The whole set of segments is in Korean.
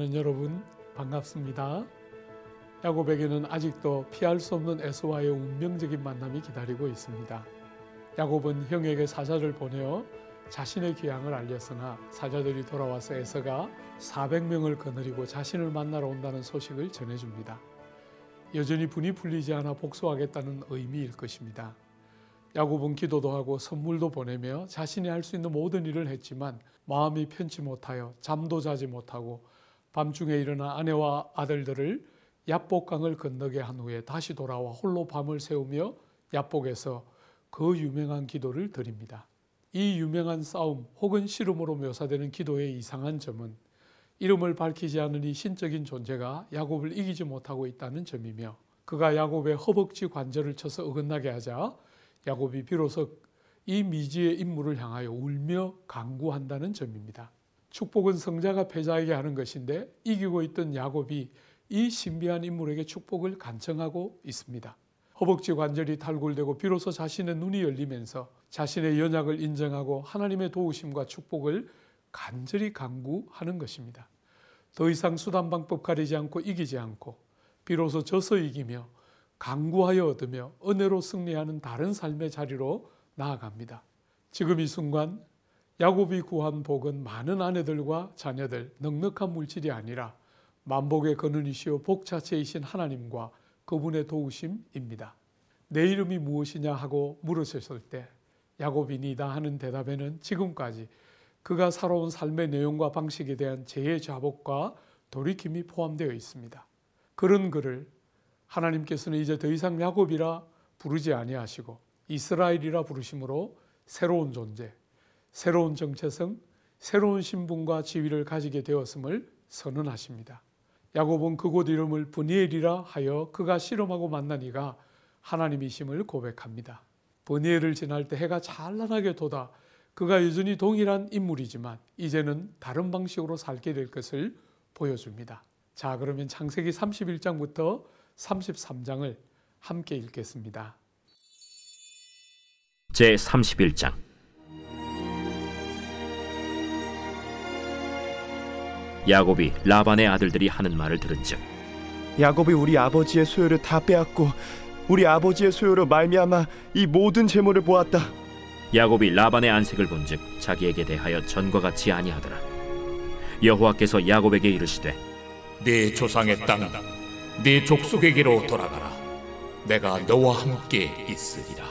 사랑하는 여러분 반갑습니다. 야곱에게는 아직도 피할 수 없는 에서와의 운명적인 만남이 기다리고 있습니다. 야곱은 형에게 사자를 보내어 자신의 귀향을 알렸으나 사자들이 돌아와서 에서가 400명을 거느리고 자신을 만나러 온다는 소식을 전해줍니다. 여전히 분이 풀리지 않아 복수하겠다는 의미일 것입니다. 야곱은 기도도 하고 선물도 보내며 자신이 할 수 있는 모든 일을 했지만 마음이 편치 못하여 잠도 자지 못하고 밤중에 일어나 아내와 아들들을 야복강을 건너게 한 후에 다시 돌아와 홀로 밤을 새우며 야복에서 그 유명한 기도를 드립니다. 이 유명한 싸움 혹은 씨름으로 묘사되는 기도의 이상한 점은 이름을 밝히지 이 신적인 존재가 야곱을 이기지 못하고 있다는 점이며 그가 야곱의 허벅지 관절을 쳐서 어긋나게 하자 야곱이 비로소 이 미지의 인물을 향하여 울며 강구한다는 점입니다. 축복은 성자가 패자에게 하는 것인데 이기고 있던 야곱이 이 신비한 인물에게 축복을 간청하고 있습니다. 허벅지 관절이 탈골되고 비로소 자신의 눈이 열리면서 자신의 연약을 인정하고 하나님의 도우심과 축복을 간절히 강구하는 것입니다. 더 이상 수단 방법 가리지 않고 이기지 않고 비로소 져서 이기며 강구하여 얻으며 은혜로 승리하는 다른 삶의 자리로 나아갑니다. 지금 이 순간 야곱이 구한 복은 많은 아내들과 자녀들, 넉넉한 물질이 아니라 만복의 근원이시오 복 자체이신 하나님과 그분의 도우심입니다. 내 이름이 무엇이냐 하고 물으셨을 때 야곱이 니다 하는 대답에는 지금까지 그가 살아온 삶의 내용과 방식에 대한 재의 자복과 돌이킴이 포함되어 있습니다. 그런 그를 하나님께서는 이제 더 이상 야곱이라 부르지 아니하시고 이스라엘이라 부르심으로 새로운 존재, 새로운 정체성, 새로운 신분과 지위를 가지게 되었음을 선언하십니다. 야곱은 그곳 이름을 브니엘이라 하여 그가 실험하고 만난 이가 하나님이심을 고백합니다. 브니엘을 지날 때 해가 찬란하게 돋아 그가 여전히 동일한 인물이지만 이제는 다른 방식으로 살게 될 것을 보여줍니다. 자, 그러면 창세기 31장부터 33장을 함께 읽겠습니다. 제 31장 야곱이 라반의 아들들이 하는 말을 들은즉 야곱이 우리 아버지의 소유를 다 빼앗고 우리 아버지의 소유로 말미암아 이 모든 재물을 보았다. 야곱이 라반의 안색을 본즉 자기에게 대하여 전과 같이 아니하더라. 여호와께서 야곱에게 이르시되 네 조상의 땅, 네 족속에게로 돌아가라. 내가 너와 함께 있으리라.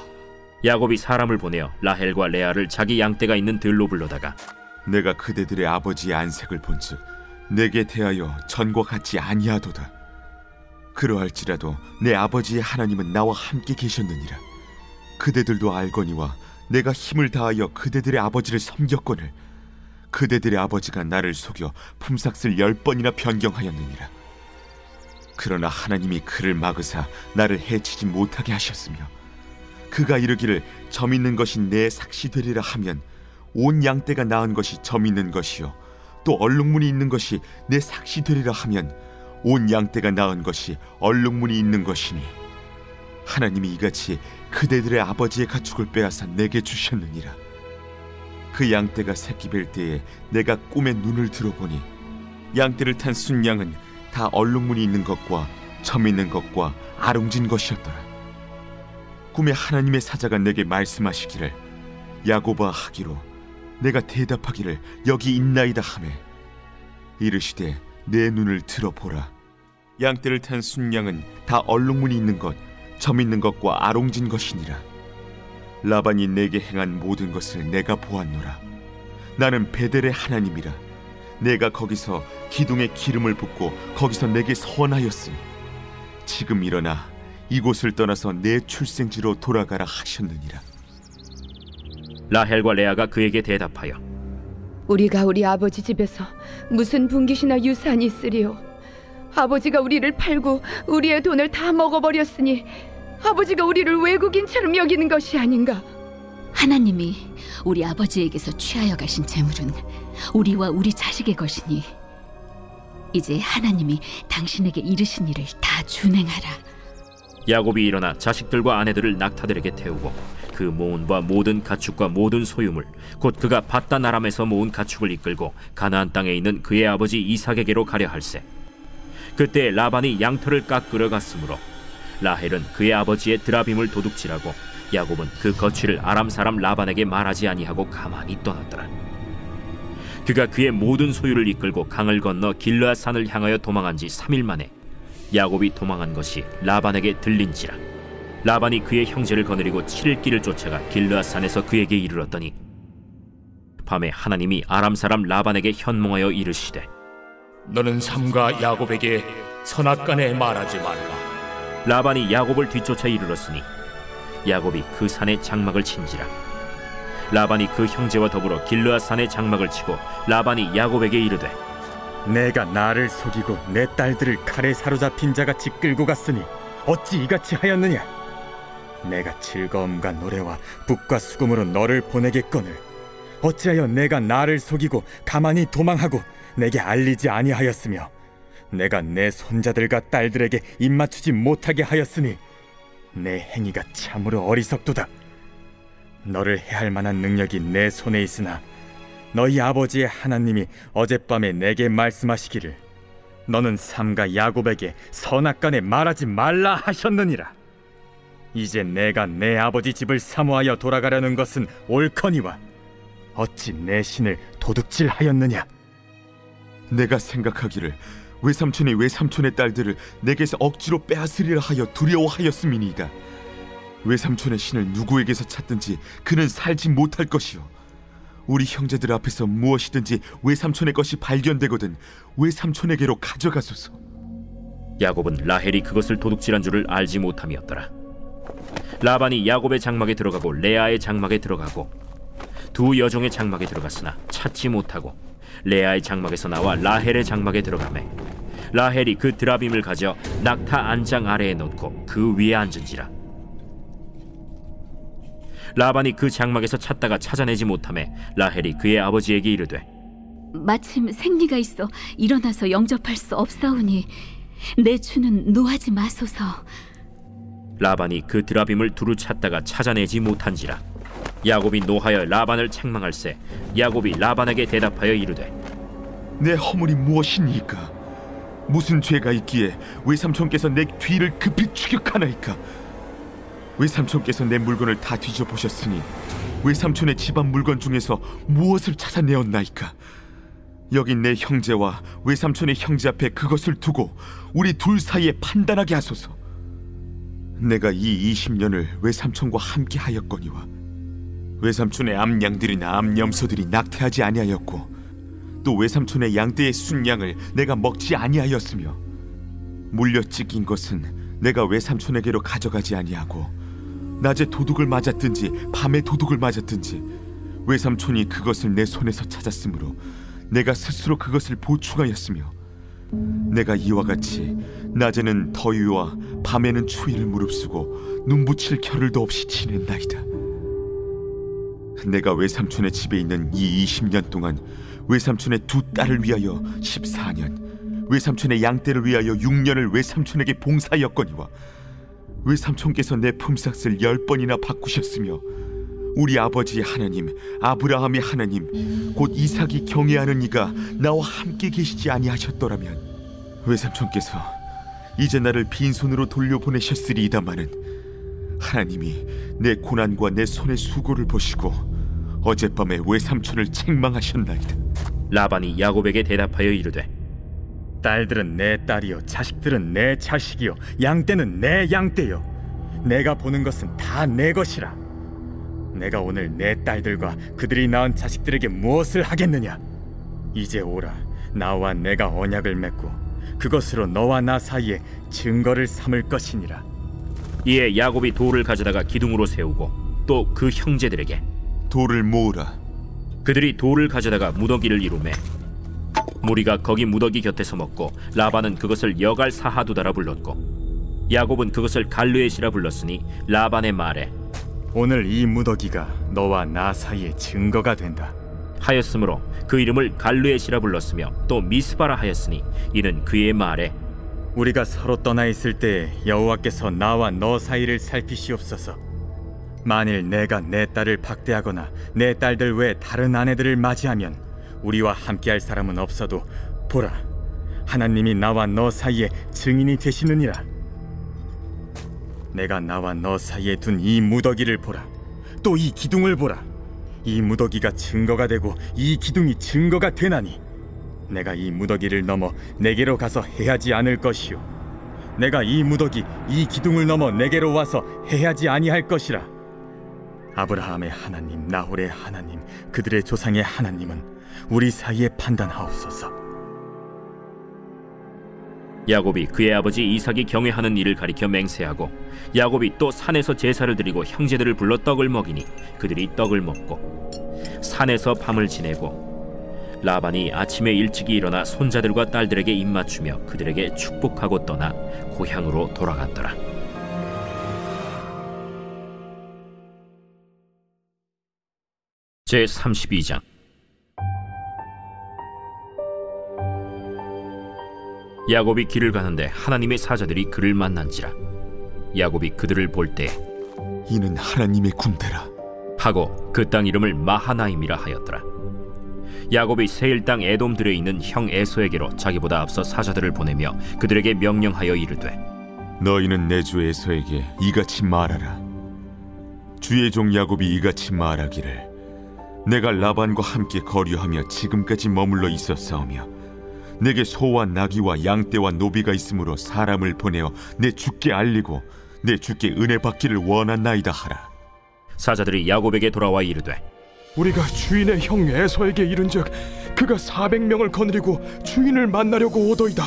야곱이 사람을 보내어 라헬과 레아를 자기 양떼가 있는 들로 불러다가 내가 그대들의 아버지의 안색을 본즉 내게 대하여 전과 같지 아니하도다. 그러할지라도 내 아버지의 하나님은 나와 함께 계셨느니라. 그대들도 알거니와 내가 힘을 다하여 그대들의 아버지를 섬겼거늘 그대들의 아버지가 나를 속여 품삯을 열 번이나 변경하였느니라. 그러나 하나님이 그를 막으사 나를 해치지 못하게 하셨으며 그가 이르기를 점 있는 것이 내 삭시 되리라 하면 온 양떼가 낳은 것이 점 있는 것이요 또 얼룩무늬 있는 것이 내 삭시 되리라 하면 온 양떼가 낳은 것이 얼룩무늬 있는 것이니 하나님이 이같이 그대들의 아버지의 가축을 빼앗아 내게 주셨느니라. 그 양떼가 새끼 뵐 때에 내가 꿈에 눈을 들어보니 양떼를 탄 순양은 다 얼룩무늬 있는 것과 점 있는 것과 아롱진 것이었더라. 꿈에 하나님의 사자가 내게 말씀하시기를 야고바 하기로 내가 대답하기를 여기 있나이다 하매 이르시되 내 눈을 들어보라. 양떼를 탄 순양은 다 얼룩무늬 있는 것, 점 있는 것과 아롱진 것이니라. 라반이 내게 행한 모든 것을 내가 보았노라. 나는 베델의 하나님이라. 내가 거기서 기둥에 기름을 붓고 거기서 내게 서원하였으니 지금 일어나 이곳을 떠나서 내 출생지로 돌아가라 하셨느니라 라헬과 레아가 그에게 대답하여 우리가 우리 아버지 집에서 무슨 분깃이나 유산이 있으리요 아버지가 우리를 팔고 우리의 돈을 다 먹어버렸으니 아버지가 우리를 외국인처럼 여기는 것이 아닌가? 하나님이 우리 아버지에게서 취하여 가신 재물은 우리와 우리 자식의 것이니 이제 하나님이 당신에게 이르신 일을 다 준행하라. 야곱이 일어나 자식들과 아내들을 낙타들에게 태우고 그 모은과 모든 가축과 모든 소유물 곧 그가 바단 아람에서 모은 가축을 이끌고 가나안 땅에 있는 그의 아버지 이삭에게로 가려 할세. 그때 라반이 양털을 깎으러 갔으므로 라헬은 그의 아버지의 드라빔을 도둑질하고 야곱은 그 거취를 아람 사람 라반에게 말하지 아니하고 가만히 떠났더라. 그가 그의 모든 소유를 이끌고 강을 건너 길르앗 산을 향하여 도망한 지 3일 만에 야곱이 도망한 것이 라반에게 들린지라 라반이 그의 형제를 거느리고 7일 길을 쫓아가 길르앗 산에서 그에게 이르렀더니 밤에 하나님이 아람 사람 라반에게 현몽하여 이르시되 너는 삼가 야곱에게 선악간에 말하지 말라. 라반이 야곱을 뒤쫓아 이르렀으니 야곱이 그 산에 장막을 친지라 라반이 그 형제와 더불어 길르앗 산에 장막을 치고 라반이 야곱에게 이르되 내가 나를 속이고 내 딸들을 칼에 사로잡힌 자같이 끌고 갔으니 어찌 이같이 하였느냐? 내가 즐거움과 노래와 북과 수금으로 너를 보내겠거늘 어찌하여 내가 나를 속이고 가만히 도망하고 내게 알리지 아니하였으며 내가 내 손자들과 딸들에게 입맞추지 못하게 하였으니 내 행위가 참으로 어리석도다. 너를 해할 만한 능력이 내 손에 있으나 너희 아버지의 하나님이 어젯밤에 내게 말씀하시기를 너는 삼가 야곱에게 선악간에 말하지 말라 하셨느니라. 이제 내가 내 아버지 집을 사모하여 돌아가려는 것은 옳거니와 어찌 내 신을 도둑질하였느냐? 내가 생각하기를 외삼촌이 외삼촌의 딸들을 내게서 억지로 빼앗으리라 하여 두려워하였음이니이다. 외삼촌의 신을 누구에게서 찾든지 그는 살지 못할 것이요. 우리 형제들 앞에서 무엇이든지 외삼촌의 것이 발견되거든 외삼촌에게로 가져가소서. 야곱은 라헬이 그것을 도둑질한 줄을 알지 못함이었더라 라반이 야곱의 장막에 들어가고 레아의 장막에 들어가고 두 여종의 장막에 들어갔으나 찾지 못하고 레아의 장막에서 나와 라헬의 장막에 들어가매 라헬이 그 드라빔을 가져 낙타 안장 아래에 놓고 그 위에 앉은지라 라반이 그 장막에서 찾다가 찾아내지 못함에 라헬이 그의 아버지에게 이르되 마침 생리가 있어 일어나서 영접할 수 없사오니 내 주는 노하지 마소서. 라반이 그 드라빔을 두루 찾다가 찾아내지 못한지라 야곱이 노하여 라반을 책망할세 야곱이 라반에게 대답하여 이르되 내 허물이 무엇이니까? 무슨 죄가 있기에 외삼촌께서 내 뒤를 급히 추격하나이까? 외삼촌께서 내 물건을 다 뒤져 보셨으니 외삼촌의 집안 물건 중에서 무엇을 찾아내었나이까? 여기 내 형제와 외삼촌의 형제 앞에 그것을 두고 우리 둘 사이에 판단하게 하소서. 내가 이 20년을 외삼촌과 함께 하였거니와 외삼촌의 암양들이나 암염소들이 낙태하지 아니하였고 또 외삼촌의 양떼의 순양을 내가 먹지 아니하였으며 물려 찢긴 것은 내가 외삼촌에게로 가져가지 아니하고 낮에 도둑을 맞았든지 밤에 도둑을 맞았든지 외삼촌이 그것을 내 손에서 찾았으므로 내가 스스로 그것을 보충하였으며 내가 이와 같이 낮에는 더위와 밤에는 추위를 무릅쓰고 눈붙일 겨를도 없이 지낸나이다. 내가 외삼촌의 집에 있는 이 20년 동안 외삼촌의 두 딸을 위하여 14년, 외삼촌의 양떼를 위하여 6년을 외삼촌에게 봉사하였거니와 외삼촌께서 내 품삯을 열 번이나 바꾸셨으며 우리 아버지의 하나님 아브라함의 하나님 곧 이삭이 경외하는 이가 나와 함께 계시지 아니하셨더라면 외삼촌께서 이제 나를 빈손으로 돌려보내셨으리이다마는 하나님이 내 고난과 내 손의 수고를 보시고 어젯밤에 외삼촌을 책망하셨나이다. 라반이 야곱에게 대답하여 이르되 딸들은 내 딸이요 자식들은 내 자식이요 양떼는 내 양떼요. 내가 보는 것은 다 내 것이라 내가 오늘 내 딸들과 그들이 낳은 자식들에게 무엇을 하겠느냐? 이제 오라. 나와 내가 언약을 맺고 그것으로 너와 나 사이에 증거를 삼을 것이니라. 이에 야곱이 돌을 가져다가 기둥으로 세우고 또 그 형제들에게 돌을 모으라. 그들이 돌을 가져다가 무더기를 이루매 무리가 거기 무더기 곁에 서 먹고 라반은 그것을 여갈 사하두다라 불렀고 야곱은 그것을 갈르엣이라 불렀으니 라반의 말에 오늘 이 무더기가 너와 나 사이에 증거가 된다. 하였으므로 그 이름을 갈르엣이라 불렀으며 또 미스바라 하였으니 이는 그의 말에 우리가 서로 떠나 있을 때 여호와께서 나와 너 사이를 살피시옵소서. 만일 내가 내 딸을 박대하거나 내 딸들 외 다른 아내들을 맞이하면 우리와 함께할 사람은 없어도 보라 하나님이 나와 너 사이에 증인이 되시느니라 내가 나와 너 사이에 둔 이 무더기를 보라. 또 이 기둥을 보라. 이 무더기가 증거가 되고 이 기둥이 증거가 되나니 내가 이 무더기를 넘어 내게로 가서 해하지 않을 것이요. 내가 이 무더기 이 기둥을 넘어 내게로 와서 해하지 아니할 것이라. 아브라함의 하나님 나홀의 하나님 그들의 조상의 하나님은 우리 사이에 판단하옵소서 야곱이 그의 아버지 이삭이 경외하는 일을 가리켜 맹세하고 야곱이 또 산에서 제사를 드리고 형제들을 불러 떡을 먹이니 그들이 떡을 먹고 산에서 밤을 지내고 라반이 아침에 일찍이 일어나 손자들과 딸들에게 입맞추며 그들에게 축복하고 떠나 고향으로 돌아갔더라. 제 32장 야곱이 길을 가는데 하나님의 사자들이 그를 만난지라. 야곱이 그들을 볼 때 이는 하나님의 군대라. 하고 그 땅 이름을 마하나임이라 하였더라. 야곱이 세일 땅 에돔들에 있는 형 에서에게로 자기보다 앞서 사자들을 보내며 그들에게 명령하여 이르되 너희는 내 주 에서에게 이같이 말하라. 주의 종 야곱이 이같이 말하기를 내가 라반과 함께 거류하며 지금까지 머물러 있었사오며 내게 소와 나귀와 양떼와 노비가 있으므로 사람을 보내어 내 주께 알리고 내 주께 은혜 받기를 원한나이다 하라. 사자들이 야곱에게 돌아와 이르되 우리가 주인의 형 에서에게 이른즉 그가 400명을 거느리고 주인을 만나려고 오더이다.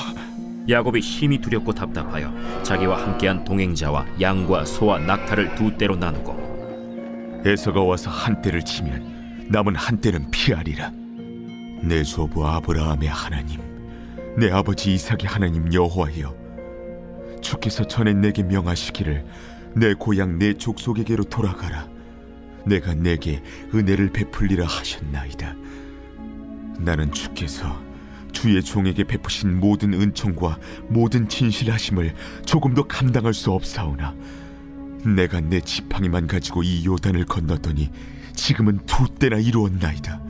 야곱이 심히 두렵고 답답하여 자기와 함께한 동행자와 양과 소와 낙타를 두 떼로 나누고 에서가 와서 한 떼를 치면 남은 한 떼는 피하리라. 내 조부 아브라함의 하나님 내 아버지 이삭의 하나님 여호와여 주께서 전에 내게 명하시기를 내 고향 내 족속에게로 돌아가라. 내가 내게 은혜를 베풀리라 하셨나이다. 나는 주께서 주의 종에게 베푸신 모든 은총과 모든 진실하심을 조금도 감당할 수 없사오나 내가 내 지팡이만 가지고 이 요단을 건넜더니 지금은 두 때나 이루었나이다.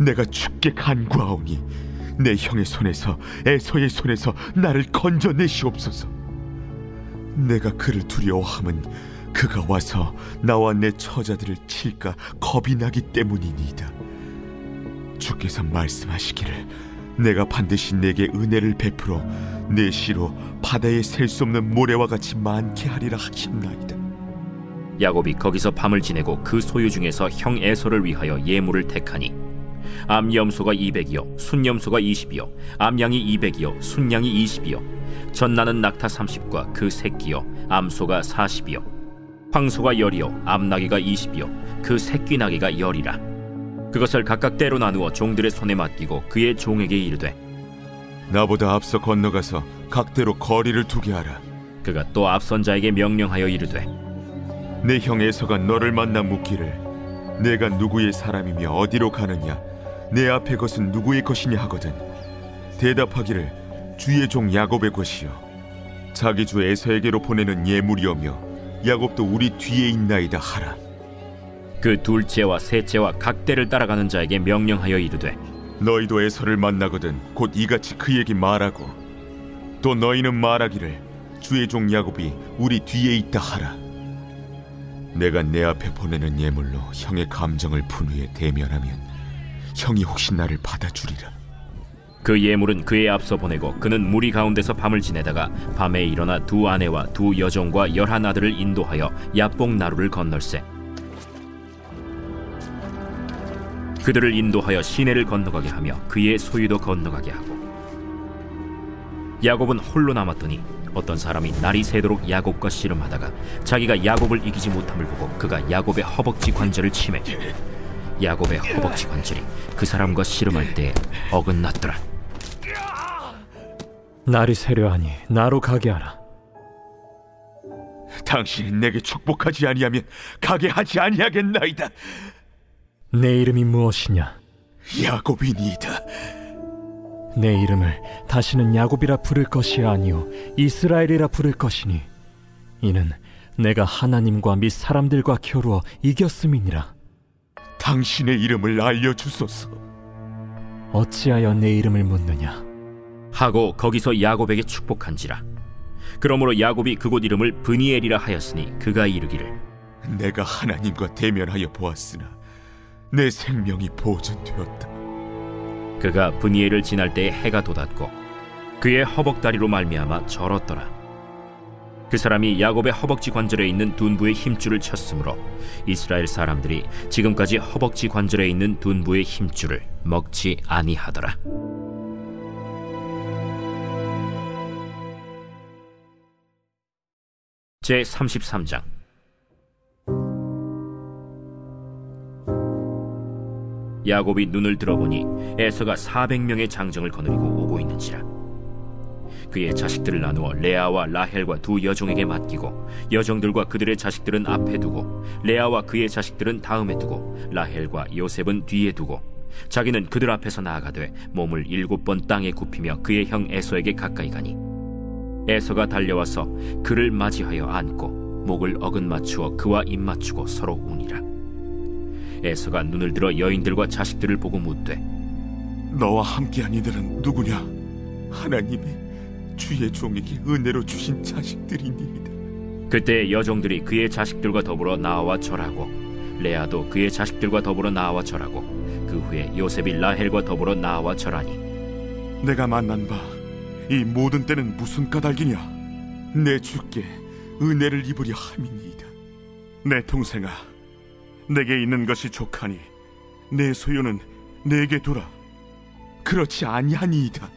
내가 주께 간구하오니 내 형의 손에서 에서의 손에서 나를 건져내시옵소서. 내가 그를 두려워함은 그가 와서 나와 내 처자들을 칠까 겁이 나기 때문이니이다. 주께서 말씀하시기를 내가 반드시 내게 은혜를 베풀어 내 시로 바다에 셀 수 없는 모래와 같이 많게 하리라 하셨나이다. 야곱이 거기서 밤을 지내고 그 소유 중에서 형 에서를 위하여 예물을 택하니 암염소가 200이요 순염소가 20이요 암양이 200이요 순양이 20이요. 전나는 낙타 30과 그 새끼요 암소가 40이요. 황소가 열이요 암나귀가 20이요 그 새끼 나귀가 열이라. 그것을 각각 때로 나누어 종들의 손에 맡기고 그의 종에게 이르되 나보다 앞서 건너가서 각대로 거리를 두게 하라. 그가 또 앞선 자에게 명령하여 이르되 내 형 에서가 너를 만나 묻기를 내가 누구의 사람이며 어디로 가느냐 내 앞에 것은 누구의 것이냐 하거든. 대답하기를 주의 종 야곱의 것이요. 자기 주 에서에게로 보내는 예물이오며 야곱도 우리 뒤에 있나이다 하라. 그 둘째와 셋째와 각 대를 따라가는 자에게 명령하여 이르되 너희도 에서를 만나거든 곧 이같이 그에게 말하고 또 너희는 말하기를 주의 종 야곱이 우리 뒤에 있다 하라. 내가 내 앞에 보내는 예물로 형의 감정을 푼 후에 대면하면 형이 혹시 나를 받아주리라. 그 예물은 그의 앞서 보내고 그는 무리 가운데서 밤을 지내다가 밤에 일어나 두 아내와 두 여종과 열한 아들을 인도하여 야뽕 나루를 건널세. 그들을 인도하여 시내를 건너가게 하며 그의 소유도 건너가게 하고 야곱은 홀로 남았더니 어떤 사람이 날이 새도록 야곱과 씨름하다가 자기가 야곱을 이기지 못함을 보고 그가 야곱의 허벅지 관절을 치매 야곱의 허벅지 관절이 그 사람과 씨름할 때 어긋났더라. 날이 새려하니 나로 가게 하라. 당신이 내게 축복하지 아니하면 가게 하지 아니하겠나이다. 내 이름이 무엇이냐? 야곱이니이다. 내 이름을 다시는 야곱이라 부를 것이 아니요 이스라엘이라 부를 것이니 이는 내가 하나님과 및 사람들과 겨루어 이겼음이니라. 당신의 이름을 알려주소서. 어찌하여 내 이름을 묻느냐? 하고 거기서 야곱에게 축복한지라. 그러므로 야곱이 그곳 이름을 브니엘이라 하였으니 그가 이르기를 내가 하나님과 대면하여 보았으나 내 생명이 보존되었다. 그가 브니엘을 지날 때에 해가 돋았고 그의 허벅다리로 말미암아 절었더라. 그 사람이 야곱의 허벅지 관절에 있는 둔부의 힘줄을 쳤으므로 이스라엘 사람들이 지금까지 허벅지 관절에 있는 둔부의 힘줄을 먹지 아니하더라. 제 33장 야곱이 눈을 들어보니 에서가 400명의 장정을 거느리고 오고 있는지라 그의 자식들을 나누어 레아와 라헬과 두 여종에게 맡기고 여종들과 그들의 자식들은 앞에 두고 레아와 그의 자식들은 다음에 두고 라헬과 요셉은 뒤에 두고 자기는 그들 앞에서 나아가되 몸을 일곱 번 땅에 굽히며 그의 형 에서에게 가까이 가니 에서가 달려와서 그를 맞이하여 안고 목을 어긋 맞추어 그와 입 맞추고 서로 우니라 에서가 눈을 들어 여인들과 자식들을 보고 묻되 너와 함께한 이들은 누구냐? 하나님이 주의 종에게 은혜로 주신 자식들이니이다. 그때 여종들이 그의 자식들과 더불어 나와 절하고 레아도 그의 자식들과 더불어 나와 절하고 그 후에 요셉이 라헬과 더불어 나와 절하니 내가 만난 바 이 모든 때는 무슨 까닭이냐? 내 주께 은혜를 입으려 함이니이다. 내 동생아, 내게 있는 것이 족하니 내 소유는 내게 두라. 그렇지 아니하니이다.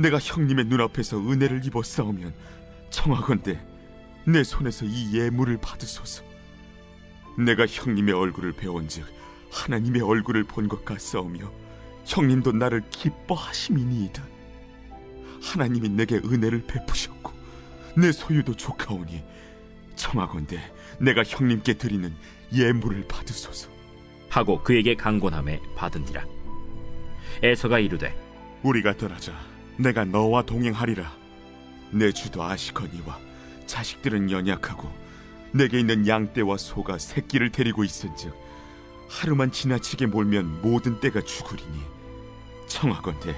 내가 형님의 눈앞에서 은혜를 입어 싸우면 청하건대 내 손에서 이 예물을 받으소서. 내가 형님의 얼굴을 배운즉 하나님의 얼굴을 본 것 같사오며 형님도 나를 기뻐하심이니이다. 하나님이 내게 은혜를 베푸셨고 내 소유도 조카오니 청하건대 내가 형님께 드리는 예물을 받으소서. 하고 그에게 강권함에 받은디라. 에서가 이르되 우리가 떠나자 내가 너와 동행하리라. 내 주도 아시거니와 자식들은 연약하고 내게 있는 양떼와 소가 새끼를 데리고 있은즉 하루만 지나치게 몰면 모든 떼가 죽으리니 청하건대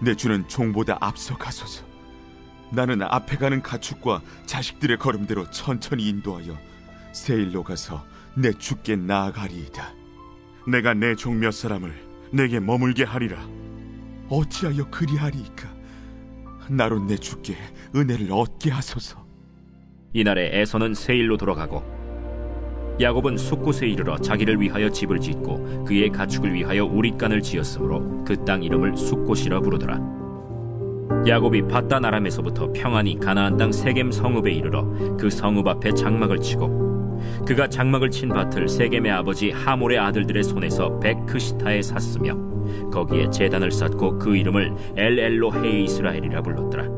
내 주는 종보다 앞서 가소서. 나는 앞에 가는 가축과 자식들의 걸음대로 천천히 인도하여 세일로 가서 내 주께 나아가리이다. 내가 내 종 몇 사람을 내게 머물게 하리라. 어찌하여 그리하리이까? 나로 내 주께 은혜를 얻게 하소서. 이날에 에서는 세일로 돌아가고 야곱은 숫곳에 이르러 자기를 위하여 집을 짓고 그의 가축을 위하여 우릿간을 지었으므로 그 땅 이름을 숫곳이라 부르더라. 야곱이 바단 아람에서부터 평안히 가나안 땅 세겜 성읍에 이르러 그 성읍 앞에 장막을 치고 그가 장막을 친 밭을 세겜의 아버지 하몰의 아들들의 손에서 베크시타에 샀으며 거기에 제단을 쌓고 그 이름을 엘엘로 헤 이스라엘이라 불렀더라.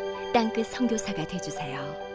땅끝 선교사가 되주세요.